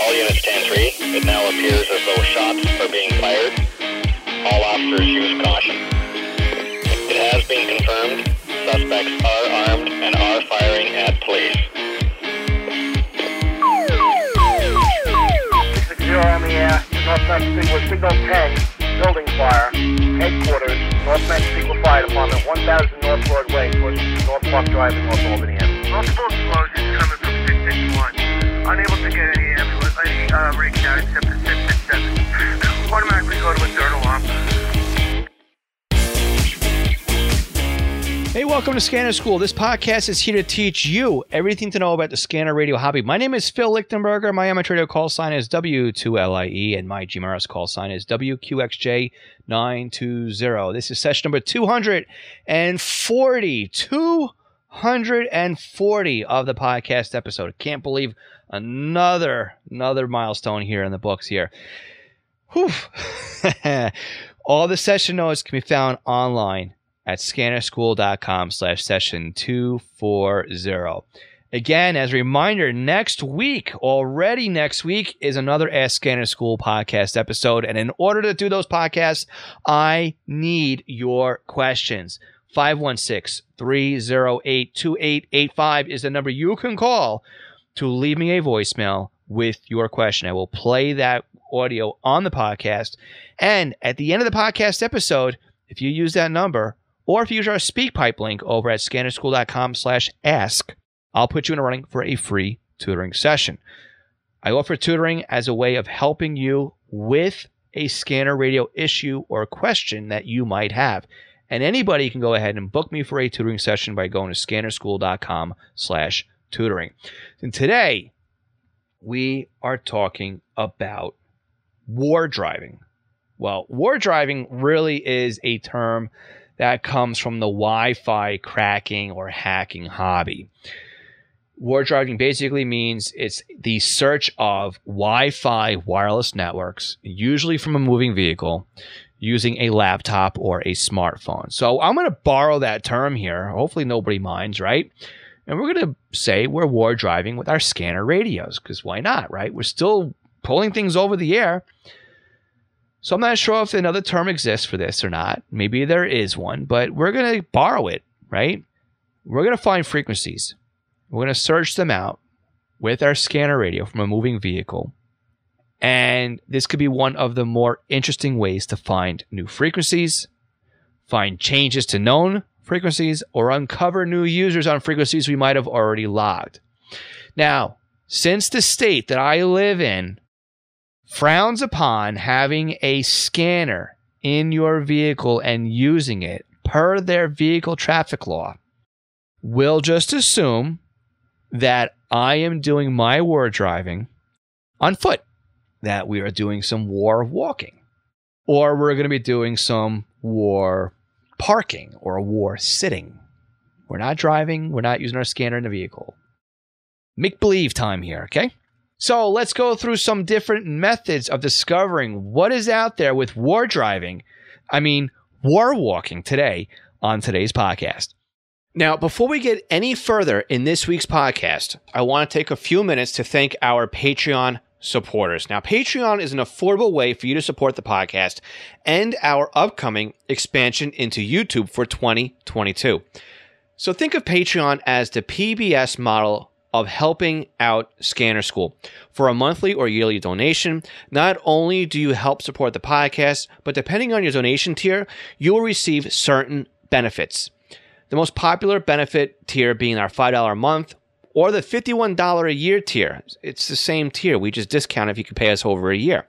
All units 10-3. It now appears as though shots are being fired. All officers use caution. It has been confirmed. Suspects are armed and are firing at police. Six zero on the air. Northwest Signal, Signal 10, building fire. Headquarters, Northwest Signal Fire Department, 1000 North Broadway, towards North Park Drive in North Albany. Multiple explosions coming from 661. Unable to get any ambulance, any rig out except for 667. Automatically go to a. Hey, welcome to Scanner School. This podcast is here to teach you everything to know about the scanner radio hobby. My name is Phil Lichtenberger. My amateur radio call sign is W2LIE, and my GMRS call sign is WQXJ920. This is session number 240. 240 of the podcast episode. Can't believe another another milestone here in the books here. All the session notes can be found online at scannerschool.com slash session 240. Again, as a reminder, next week, already next week, is another Ask Scanner School podcast episode. And in order to do those podcasts, I need your questions. 516 308 2885 is the number you can call to leave me a voicemail with your question. I will play that audio on the podcast. And at the end of the podcast episode, if you use that number, or if you use our SpeakPipe link over at scannerschool.com slash ask, I'll put you in a running for a free tutoring session. I offer tutoring as a way of helping you with a scanner radio issue or question that you might have. And anybody can go ahead and book me for a tutoring session by going to scannerschool.com slash tutoring. And today, we are talking about war driving. Well, war driving really is a term that comes from the Wi Fi cracking or hacking hobby. War driving basically means it's the search of Wi Fi wireless networks, usually from a moving vehicle, using a laptop or a smartphone. So I'm going to borrow that term here. Hopefully, nobody minds, right? And we're going to say we're war driving with our scanner radios because why not, right? We're still pulling things over the air. So I'm not sure if another term exists for this or not. Maybe there is one, but we're going to borrow it, right? We're going to find frequencies. We're going to search them out with our scanner radio from a moving vehicle. And this could be one of the more interesting ways to find new frequencies, find changes to known frequencies, or uncover new users on frequencies we might have already logged. Now, since the state that I live in frowns upon having a scanner in your vehicle and using it per their vehicle traffic law, we'll just assume that I am doing my war driving on foot, that we are doing some war walking, or we're going to be doing some war parking or a war sitting. We're not driving, we're not using our scanner in the vehicle. Make believe time here, okay? So let's go through some different methods of discovering what is out there with war driving. I mean, war walking today on today's podcast. Now, before we get any further in this week's podcast, I want to take a few minutes to thank our Patreon supporters. Now, Patreon is an affordable way for you to support the podcast and our upcoming expansion into YouTube for 2022. So think of Patreon as the PBS model of helping out Scanner School. For a monthly or yearly donation, not only do you help support the podcast, but depending on your donation tier, you will receive certain benefits. The most popular benefit tier being our $5 a month or the $51 a year tier. It's the same tier. We just discount if you can pay us over a year.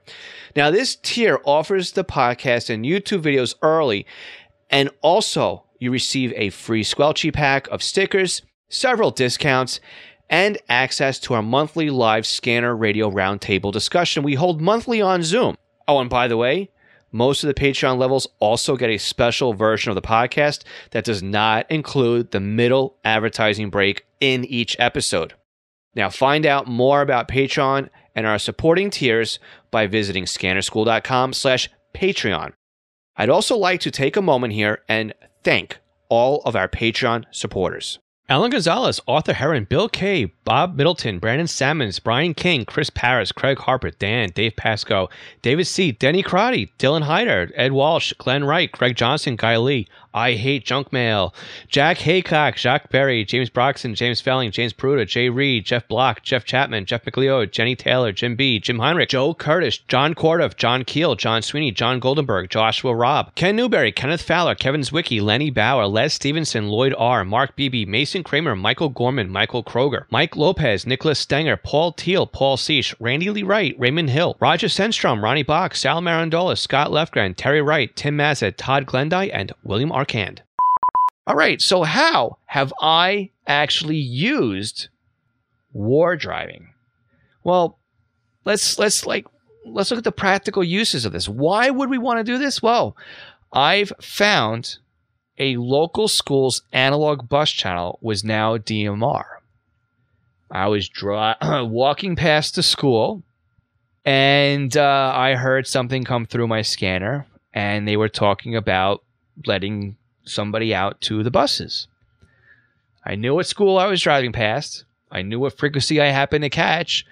Now, this tier offers the podcast and YouTube videos early, and also you receive a free Squelchy pack of stickers, several discounts, and access to our monthly live scanner radio roundtable discussion we hold monthly on Zoom. Oh, and by the way, most of the Patreon levels also get a special version of the podcast that does not include the middle advertising break in each episode. Now, find out more about Patreon and our supporting tiers by visiting scannerschool.com slash Patreon. I'd also like to take a moment here and thank all of our Patreon supporters. Alan Gonzalez, Arthur Heron, Bill Kay, Bob Middleton, Brandon Sammons, Brian King, Chris Paris, Craig Harper, Dan, Dave Pasco, David C., Denny Crotty, Dylan Hyder, Ed Walsh, Glenn Wright, Greg Johnson, Guy Lee, I Hate Junk Mail, Jack Haycock, Jacques Berry, James Broxton, James Felling, James Pruda, Jay Reed, Jeff Block, Jeff Chapman, Jeff McLeod, Jenny Taylor, Jim B., Jim Heinrich, Joe Curtis, John Cordoff, John Keel, John Sweeney, John Goldenberg, Joshua Robb, Ken Newberry, Kenneth Fowler, Kevin Zwicky, Lenny Bauer, Les Stevenson, Lloyd R., Mark Beebe, Mason Kramer, Michael Gorman, Michael Kroger, Mike Lopez, Nicholas Stenger, Paul Teal, Paul Seish, Randy Lee Wright, Raymond Hill, Roger Senstrom, Ronnie Bach, Sal Marandola, Scott Lefgren, Terry Wright, Tim Mazet, Todd Glendy, and William Arcand. All right, so how have I actually used war driving? Well, let's let's like let's look at the practical uses of this. Why would we want to do this? Well, I've found a local school's analog bus channel was now DMR. I was dry, walking past the school and uh, I heard something come through my scanner and they were talking about letting somebody out to the buses. I knew what school I was driving past. I knew what frequency I happened to catch.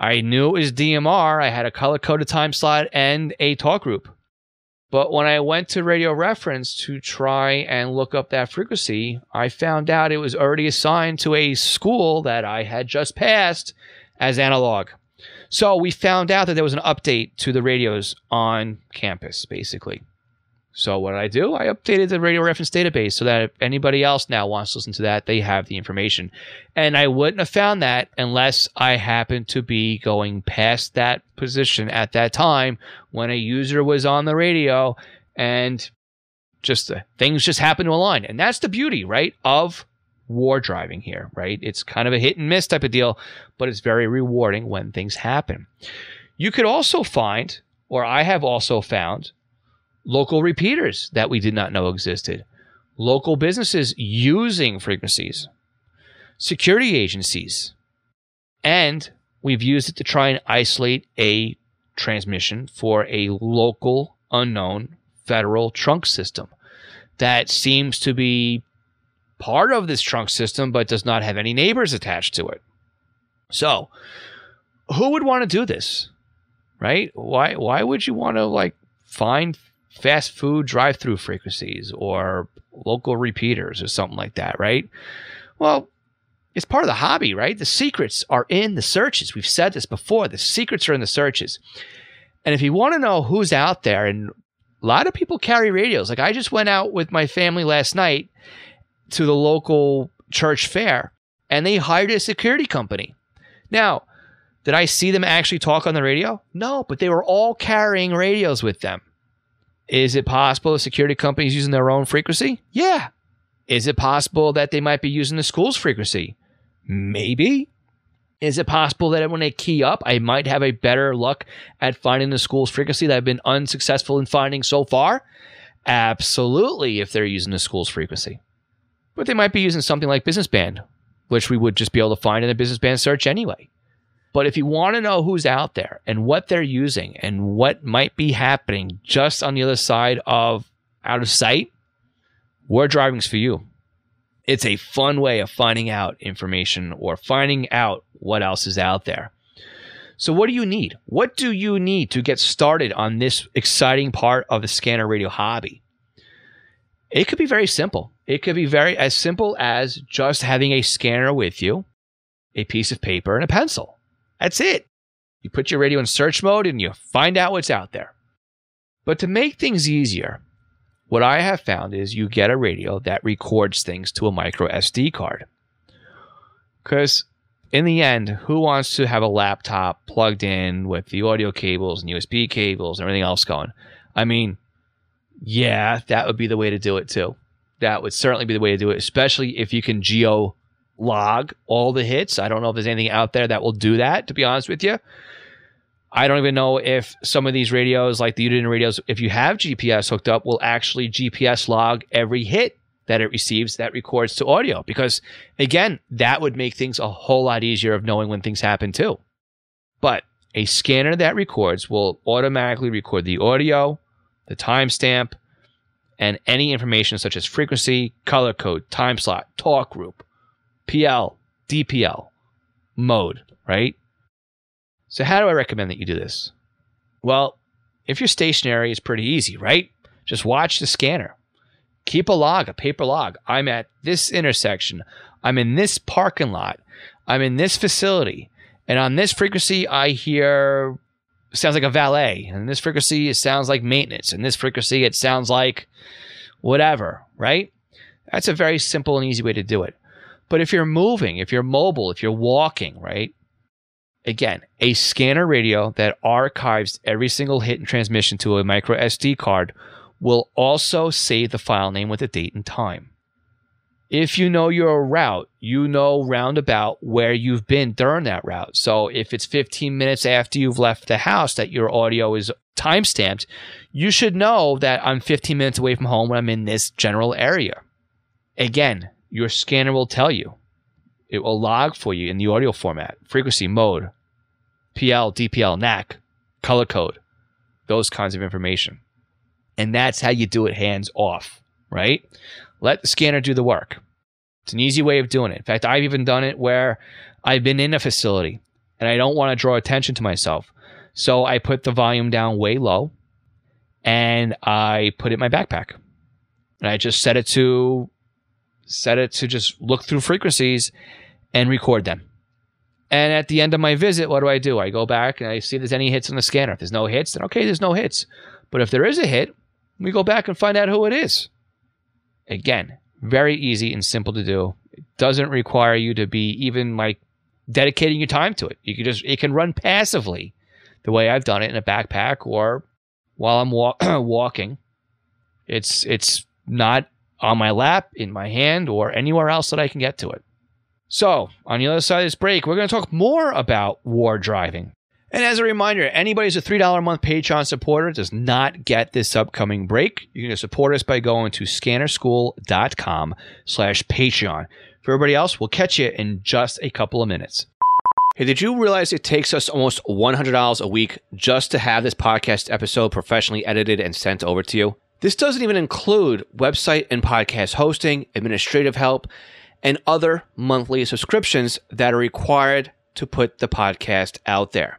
I knew it was DMR. I had a color coded time slot and a talk group. But when I went to radio reference to try and look up that frequency, I found out it was already assigned to a school that I had just passed as analog. So we found out that there was an update to the radios on campus, basically. So what did I do? I updated the radio reference database so that if anybody else now wants to listen to that, they have the information. And I wouldn't have found that unless I happened to be going past that position at that time when a user was on the radio and just uh, things just happen to align. And that's the beauty, right, of war driving here, right? It's kind of a hit and miss type of deal, but it's very rewarding when things happen. You could also find, or I have also found, local repeaters that we did not know existed, local businesses using frequencies, security agencies, and we've used it to try and isolate a transmission for a local unknown federal trunk system that seems to be part of this trunk system but does not have any neighbors attached to it. So, who would want to do this? Right? Why why would you want to like find fast food drive through frequencies or local repeaters or something like that, right? Well, it's part of the hobby, right? The secrets are in the searches. We've said this before. The secrets are in the searches. And if you want to know who's out there, and a lot of people carry radios. Like I just went out with my family last night to the local church fair and they hired a security company. Now, did I see them actually talk on the radio? No, but they were all carrying radios with them. Is it possible the security companies using their own frequency? Yeah. Is it possible that they might be using the school's frequency? Maybe. Is it possible that when they key up, I might have a better luck at finding the school's frequency that I've been unsuccessful in finding so far? Absolutely, if they're using the school's frequency. But they might be using something like Business Band, which we would just be able to find in a Business Band search anyway. But if you want to know who's out there and what they're using and what might be happening just on the other side of out of sight, war driving's for you. It's a fun way of finding out information or finding out what else is out there. So, what do you need? What do you need to get started on this exciting part of the scanner radio hobby? It could be very simple. It could be very as simple as just having a scanner with you, a piece of paper, and a pencil. That's it. You put your radio in search mode and you find out what's out there. But to make things easier, what I have found is you get a radio that records things to a micro SD card. Because in the end, who wants to have a laptop plugged in with the audio cables and USB cables and everything else going? I mean, yeah, that would be the way to do it too. That would certainly be the way to do it, especially if you can geo log all the hits. I don't know if there's anything out there that will do that, to be honest with you. I don't even know if some of these radios, like the Uniden radios, if you have GPS hooked up, will actually GPS log every hit that it receives that records to audio. Because again, that would make things a whole lot easier of knowing when things happen too. But a scanner that records will automatically record the audio, the timestamp, and any information such as frequency, color code, time slot, talk group, PL, DPL, mode, right? So, how do I recommend that you do this? Well, if you're stationary, it's pretty easy, right? Just watch the scanner. Keep a log, a paper log. I'm at this intersection. I'm in this parking lot. I'm in this facility. And on this frequency, I hear sounds like a valet. And this frequency, it sounds like maintenance. And this frequency, it sounds like whatever, right? That's a very simple and easy way to do it. But if you're moving, if you're mobile, if you're walking, right? Again, a scanner radio that archives every single hit and transmission to a micro SD card will also save the file name with the date and time. If you know your route, you know roundabout where you've been during that route. So if it's 15 minutes after you've left the house that your audio is timestamped, you should know that I'm 15 minutes away from home when I'm in this general area. Again, your scanner will tell you. It will log for you in the audio format, frequency, mode, PL, DPL, NAC, color code, those kinds of information. And that's how you do it hands off, right? Let the scanner do the work. It's an easy way of doing it. In fact, I've even done it where I've been in a facility and I don't want to draw attention to myself. So I put the volume down way low and I put it in my backpack. And I just set it to set it to just look through frequencies and record them. And at the end of my visit, what do I do? I go back and I see if there's any hits on the scanner. If there's no hits, then okay, there's no hits. But if there is a hit, we go back and find out who it is. Again, very easy and simple to do. It doesn't require you to be even like dedicating your time to it. You can just it can run passively, the way I've done it in a backpack or while I'm wa- walking. It's it's not on my lap, in my hand, or anywhere else that I can get to it. So, on the other side of this break, we're going to talk more about war driving. And as a reminder, anybody who's a $3 a month Patreon supporter does not get this upcoming break. You can support us by going to scannerschool.com slash Patreon. For everybody else, we'll catch you in just a couple of minutes. Hey, did you realize it takes us almost $100 a week just to have this podcast episode professionally edited and sent over to you? This doesn't even include website and podcast hosting, administrative help, and other monthly subscriptions that are required to put the podcast out there.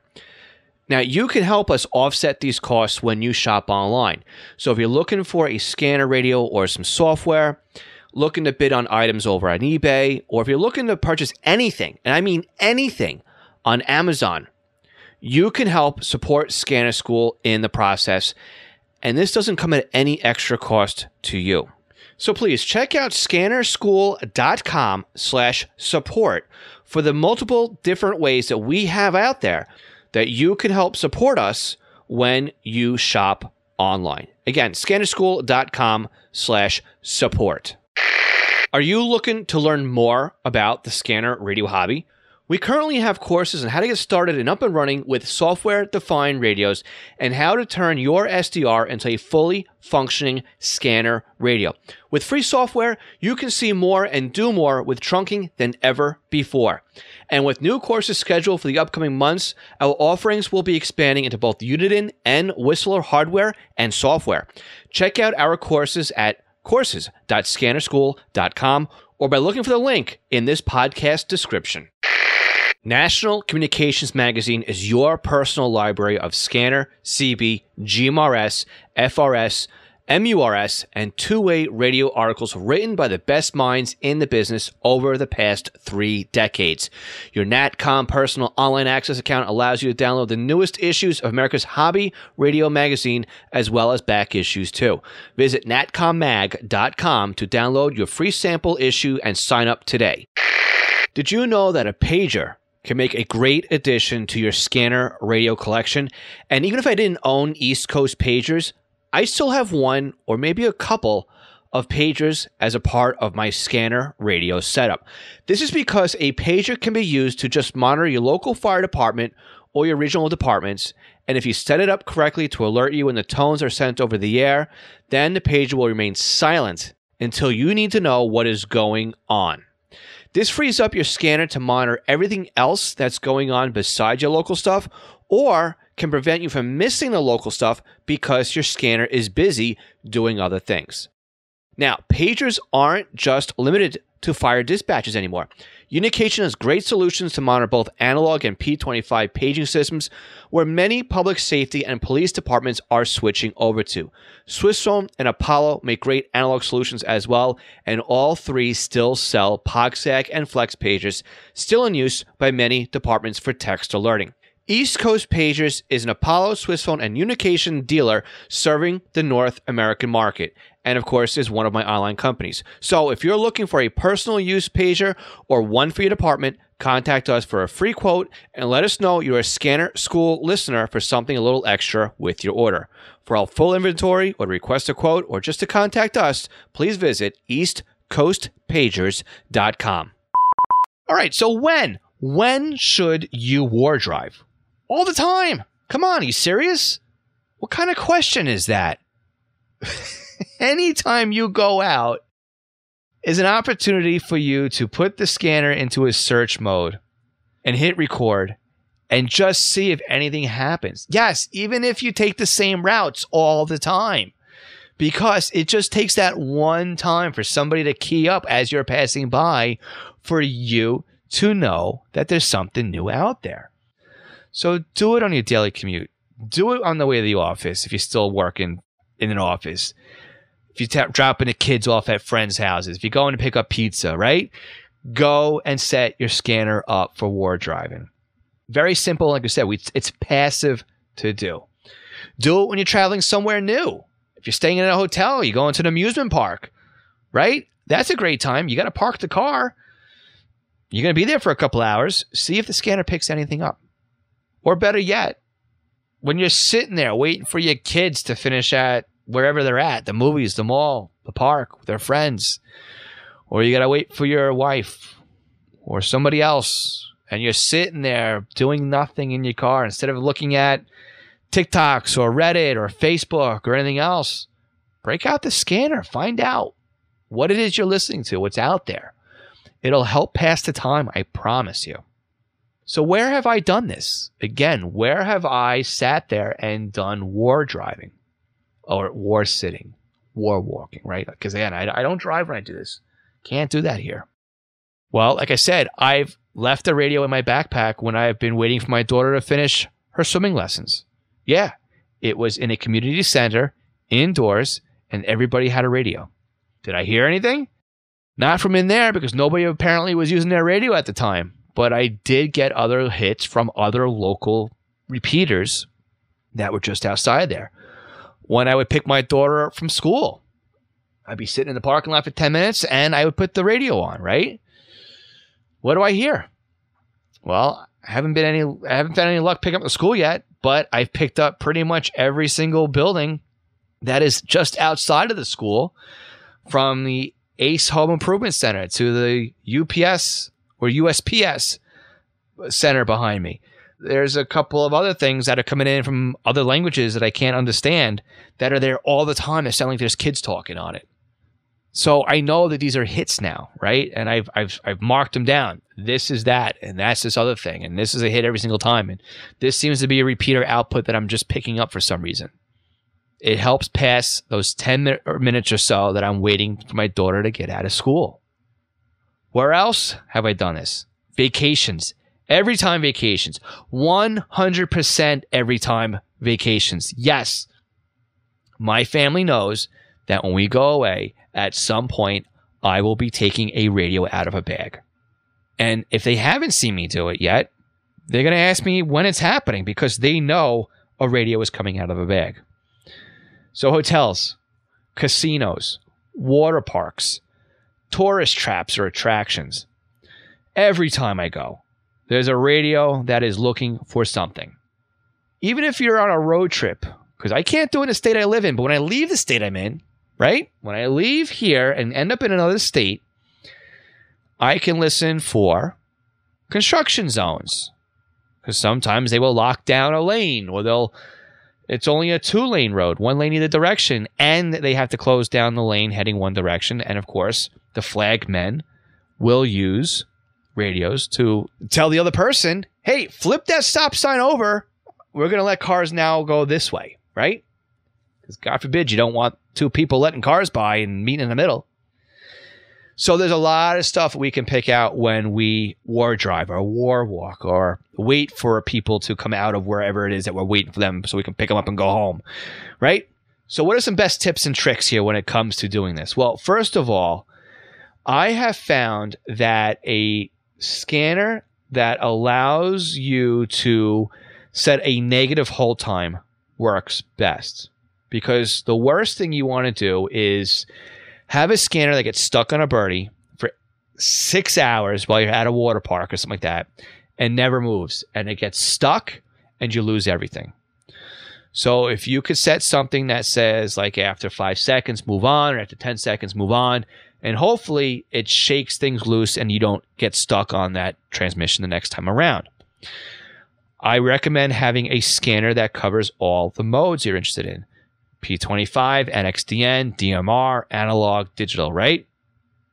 Now, you can help us offset these costs when you shop online. So, if you're looking for a scanner radio or some software, looking to bid on items over on eBay, or if you're looking to purchase anything, and I mean anything, on Amazon, you can help support Scanner School in the process. And this doesn't come at any extra cost to you. So please check out scannerschool.com slash support for the multiple different ways that we have out there that you can help support us when you shop online. Again, scannerschool.com slash support. Are you looking to learn more about the scanner radio hobby? We currently have courses on how to get started and up and running with software defined radios and how to turn your SDR into a fully functioning scanner radio. With free software, you can see more and do more with trunking than ever before. And with new courses scheduled for the upcoming months, our offerings will be expanding into both Uniden and Whistler hardware and software. Check out our courses at courses.scannerschool.com or by looking for the link in this podcast description. National Communications Magazine is your personal library of scanner, CB, GMRS, FRS, MURS, and two way radio articles written by the best minds in the business over the past three decades. Your NATCOM personal online access account allows you to download the newest issues of America's hobby radio magazine as well as back issues too. Visit natcommag.com to download your free sample issue and sign up today. Did you know that a pager can make a great addition to your scanner radio collection? And even if I didn't own East Coast pagers, I still have one or maybe a couple of pagers as a part of my scanner radio setup. This is because a pager can be used to just monitor your local fire department or your regional departments. And if you set it up correctly to alert you when the tones are sent over the air, then the pager will remain silent until you need to know what is going on. This frees up your scanner to monitor everything else that's going on besides your local stuff or can prevent you from missing the local stuff because your scanner is busy doing other things. Now, pagers aren't just limited to fire dispatches anymore. Unication has great solutions to monitor both analog and P25 paging systems, where many public safety and police departments are switching over to. Swissphone and Apollo make great analog solutions as well, and all three still sell POCSAG and Flex pagers, still in use by many departments for text alerting. East Coast Pagers is an Apollo, Swissphone, and Unication dealer serving the North American market, and of course is one of my online companies. So if you're looking for a personal use pager or one for your department, contact us for a free quote and let us know you're a Scanner School listener for something a little extra with your order. For our full inventory or to request a quote or just to contact us, please visit eastcoastpagers.com. All right, so when? When should you war drive? All the time. Come on, are you serious? What kind of question is that? Anytime you go out is an opportunity for you to put the scanner into a search mode and hit record and just see if anything happens. Yes, even if you take the same routes all the time. Because it just takes that one time for somebody to key up as you're passing by for you to know that there's something new out there. So do it on your daily commute. Do it on the way to the office if you're still working in an office. If you're ta- dropping the kids off at friends' houses, if you're going to pick up pizza, right? Go and set your scanner up for war driving. Very simple. Like I said, we, it's passive to do. Do it when you're traveling somewhere new. If you're staying in a hotel, you go into an amusement park, right? That's a great time. You got to park the car. You're going to be there for a couple hours. See if the scanner picks anything up. Or better yet, when you're sitting there waiting for your kids to finish at wherever they're at the movies, the mall, the park, their friends, or you got to wait for your wife or somebody else, and you're sitting there doing nothing in your car instead of looking at TikToks or Reddit or Facebook or anything else, break out the scanner, find out what it is you're listening to, what's out there. It'll help pass the time, I promise you. So, where have I done this? Again, where have I sat there and done war driving or war sitting, war walking, right? Because again, I, I don't drive when I do this. Can't do that here. Well, like I said, I've left the radio in my backpack when I've been waiting for my daughter to finish her swimming lessons. Yeah, it was in a community center, indoors, and everybody had a radio. Did I hear anything? Not from in there because nobody apparently was using their radio at the time but I did get other hits from other local repeaters that were just outside there. When I would pick my daughter up from school, I'd be sitting in the parking lot for 10 minutes and I would put the radio on, right? What do I hear? Well, I haven't been any I haven't had any luck picking up the school yet, but I've picked up pretty much every single building that is just outside of the school from the Ace Home Improvement Center to the UPS or USPS center behind me. There's a couple of other things that are coming in from other languages that I can't understand that are there all the time. They're sounding like there's kids talking on it. So I know that these are hits now, right? And I've I've I've marked them down. This is that, and that's this other thing, and this is a hit every single time. And this seems to be a repeater output that I'm just picking up for some reason. It helps pass those 10 minutes or so that I'm waiting for my daughter to get out of school. Where else have I done this? Vacations. Every time vacations. 100% every time vacations. Yes. My family knows that when we go away, at some point, I will be taking a radio out of a bag. And if they haven't seen me do it yet, they're going to ask me when it's happening because they know a radio is coming out of a bag. So, hotels, casinos, water parks, tourist traps or attractions. Every time I go, there's a radio that is looking for something. Even if you're on a road trip, because I can't do it in the state I live in, but when I leave the state I'm in, right? When I leave here and end up in another state, I can listen for construction zones. Because sometimes they will lock down a lane or they'll it's only a two lane road, one lane either direction, and they have to close down the lane heading one direction. And of course, the flag men will use radios to tell the other person, hey, flip that stop sign over. We're going to let cars now go this way, right? Because God forbid you don't want two people letting cars by and meeting in the middle. So there's a lot of stuff we can pick out when we war drive or war walk or wait for people to come out of wherever it is that we're waiting for them so we can pick them up and go home, right? So what are some best tips and tricks here when it comes to doing this? Well, first of all, I have found that a scanner that allows you to set a negative hold time works best because the worst thing you want to do is have a scanner that gets stuck on a birdie for six hours while you're at a water park or something like that and never moves and it gets stuck and you lose everything. So if you could set something that says like after five seconds, move on, or after 10 seconds, move on, and hopefully it shakes things loose and you don't get stuck on that transmission the next time around. I recommend having a scanner that covers all the modes you're interested in. P25, NXDN, DMR, analog, digital, right?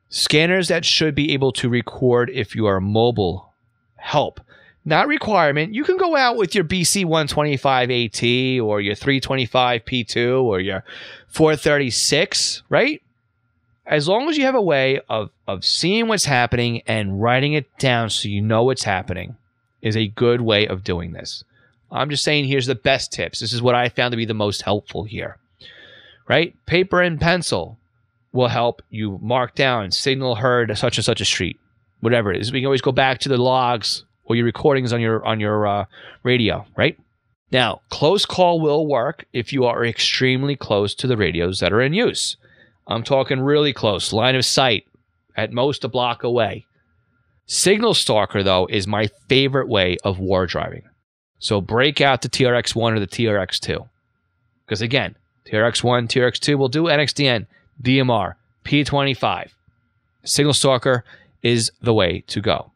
Scanners that should be able to record if you are mobile help. Not requirement. You can go out with your BC 125 AT or your 325 P2 or your 436, right? As long as you have a way of, of seeing what's happening and writing it down so you know what's happening, is a good way of doing this. I'm just saying here's the best tips. This is what I found to be the most helpful here right? Paper and pencil will help you mark down signal heard such and such a street, whatever it is. We can always go back to the logs or your recordings on your on your uh, radio, right? Now, close call will work if you are extremely close to the radios that are in use. I'm talking really close, line of sight, at most a block away. Signal Stalker, though, is my favorite way of war driving. So break out the TRX1 or the TRX2. Because again, TRX1, TRX2 will do NXDN, DMR, P25. Signal Stalker is the way to go.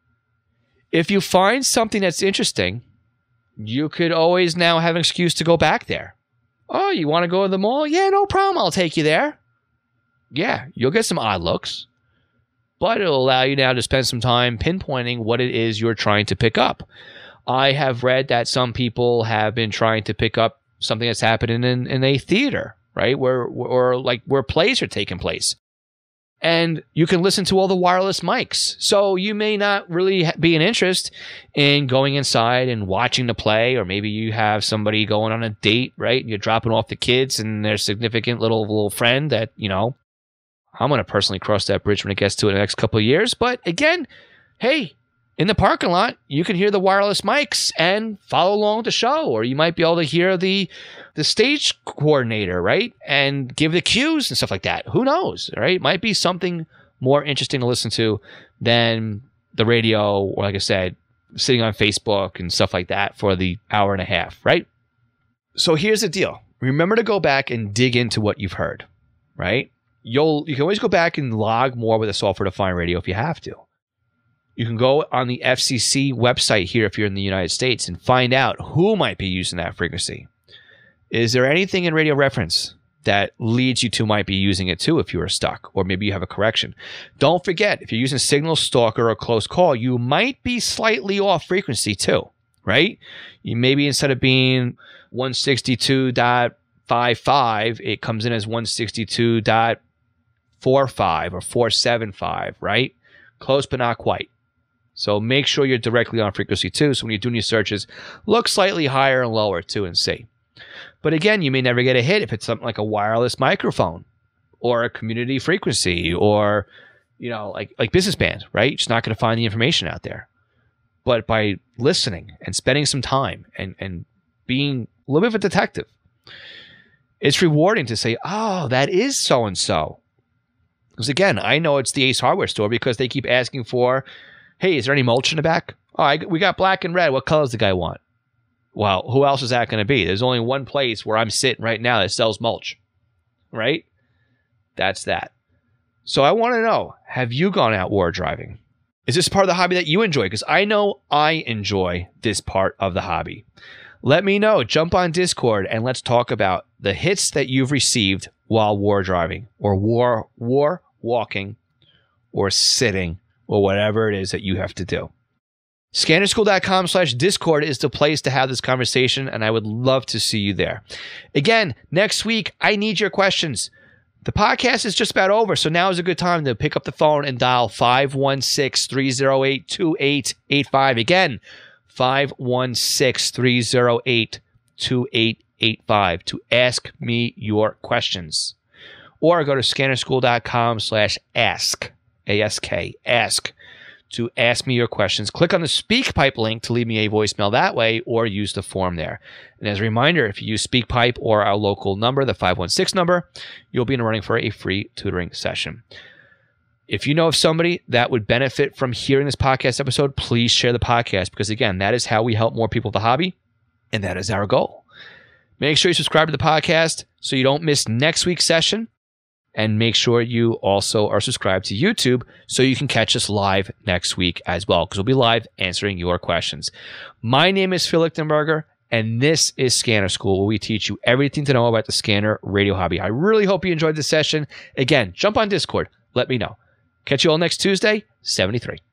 If you find something that's interesting, you could always now have an excuse to go back there. Oh, you want to go to the mall? Yeah, no problem. I'll take you there. Yeah, you'll get some odd looks, but it'll allow you now to spend some time pinpointing what it is you're trying to pick up. I have read that some people have been trying to pick up something that's happening in, in a theater, right? Where or like where plays are taking place. And you can listen to all the wireless mics. So you may not really be an interest in going inside and watching the play, or maybe you have somebody going on a date, right? You're dropping off the kids and their significant little little friend that, you know, I'm going to personally cross that bridge when it gets to it in the next couple of years. But again, hey, in the parking lot, you can hear the wireless mics and follow along the show, or you might be able to hear the the stage coordinator, right, and give the cues and stuff like that. Who knows, right? Might be something more interesting to listen to than the radio, or like I said, sitting on Facebook and stuff like that for the hour and a half, right? So here's the deal: remember to go back and dig into what you've heard, right? You'll you can always go back and log more with a software defined radio if you have to you can go on the FCC website here if you're in the United States and find out who might be using that frequency. Is there anything in radio reference that leads you to might be using it too if you are stuck or maybe you have a correction? Don't forget, if you're using Signal Stalker or Close Call, you might be slightly off frequency too, right? You maybe instead of being 162.55, it comes in as 162.45 or 475, right? Close but not quite. So make sure you're directly on frequency two. So when you're doing your searches, look slightly higher and lower too and see. But again, you may never get a hit if it's something like a wireless microphone or a community frequency or you know like like business band, right? You're just not going to find the information out there. But by listening and spending some time and and being a little bit of a detective, it's rewarding to say, "Oh, that is so and so." Because again, I know it's the Ace Hardware store because they keep asking for Hey, is there any mulch in the back? Oh, we got black and red. What color does the guy want? Well, who else is that going to be? There's only one place where I'm sitting right now that sells mulch, right? That's that. So I want to know have you gone out war driving? Is this part of the hobby that you enjoy? Because I know I enjoy this part of the hobby. Let me know. Jump on Discord and let's talk about the hits that you've received while war driving or war war walking or sitting or whatever it is that you have to do. Scannerschool.com slash Discord is the place to have this conversation, and I would love to see you there. Again, next week, I need your questions. The podcast is just about over, so now is a good time to pick up the phone and dial 516 308 2885. Again, 516 308 2885 to ask me your questions. Or go to scannerschool.com slash ask, A-S-K, ask, to ask me your questions. Click on the SpeakPipe link to leave me a voicemail that way or use the form there. And as a reminder, if you use SpeakPipe or our local number, the 516 number, you'll be in running for a free tutoring session. If you know of somebody that would benefit from hearing this podcast episode, please share the podcast because, again, that is how we help more people with the hobby, and that is our goal. Make sure you subscribe to the podcast so you don't miss next week's session. And make sure you also are subscribed to YouTube so you can catch us live next week as well, because we'll be live answering your questions. My name is Phil Lichtenberger, and this is Scanner School, where we teach you everything to know about the scanner radio hobby. I really hope you enjoyed this session. Again, jump on Discord. Let me know. Catch you all next Tuesday, 73.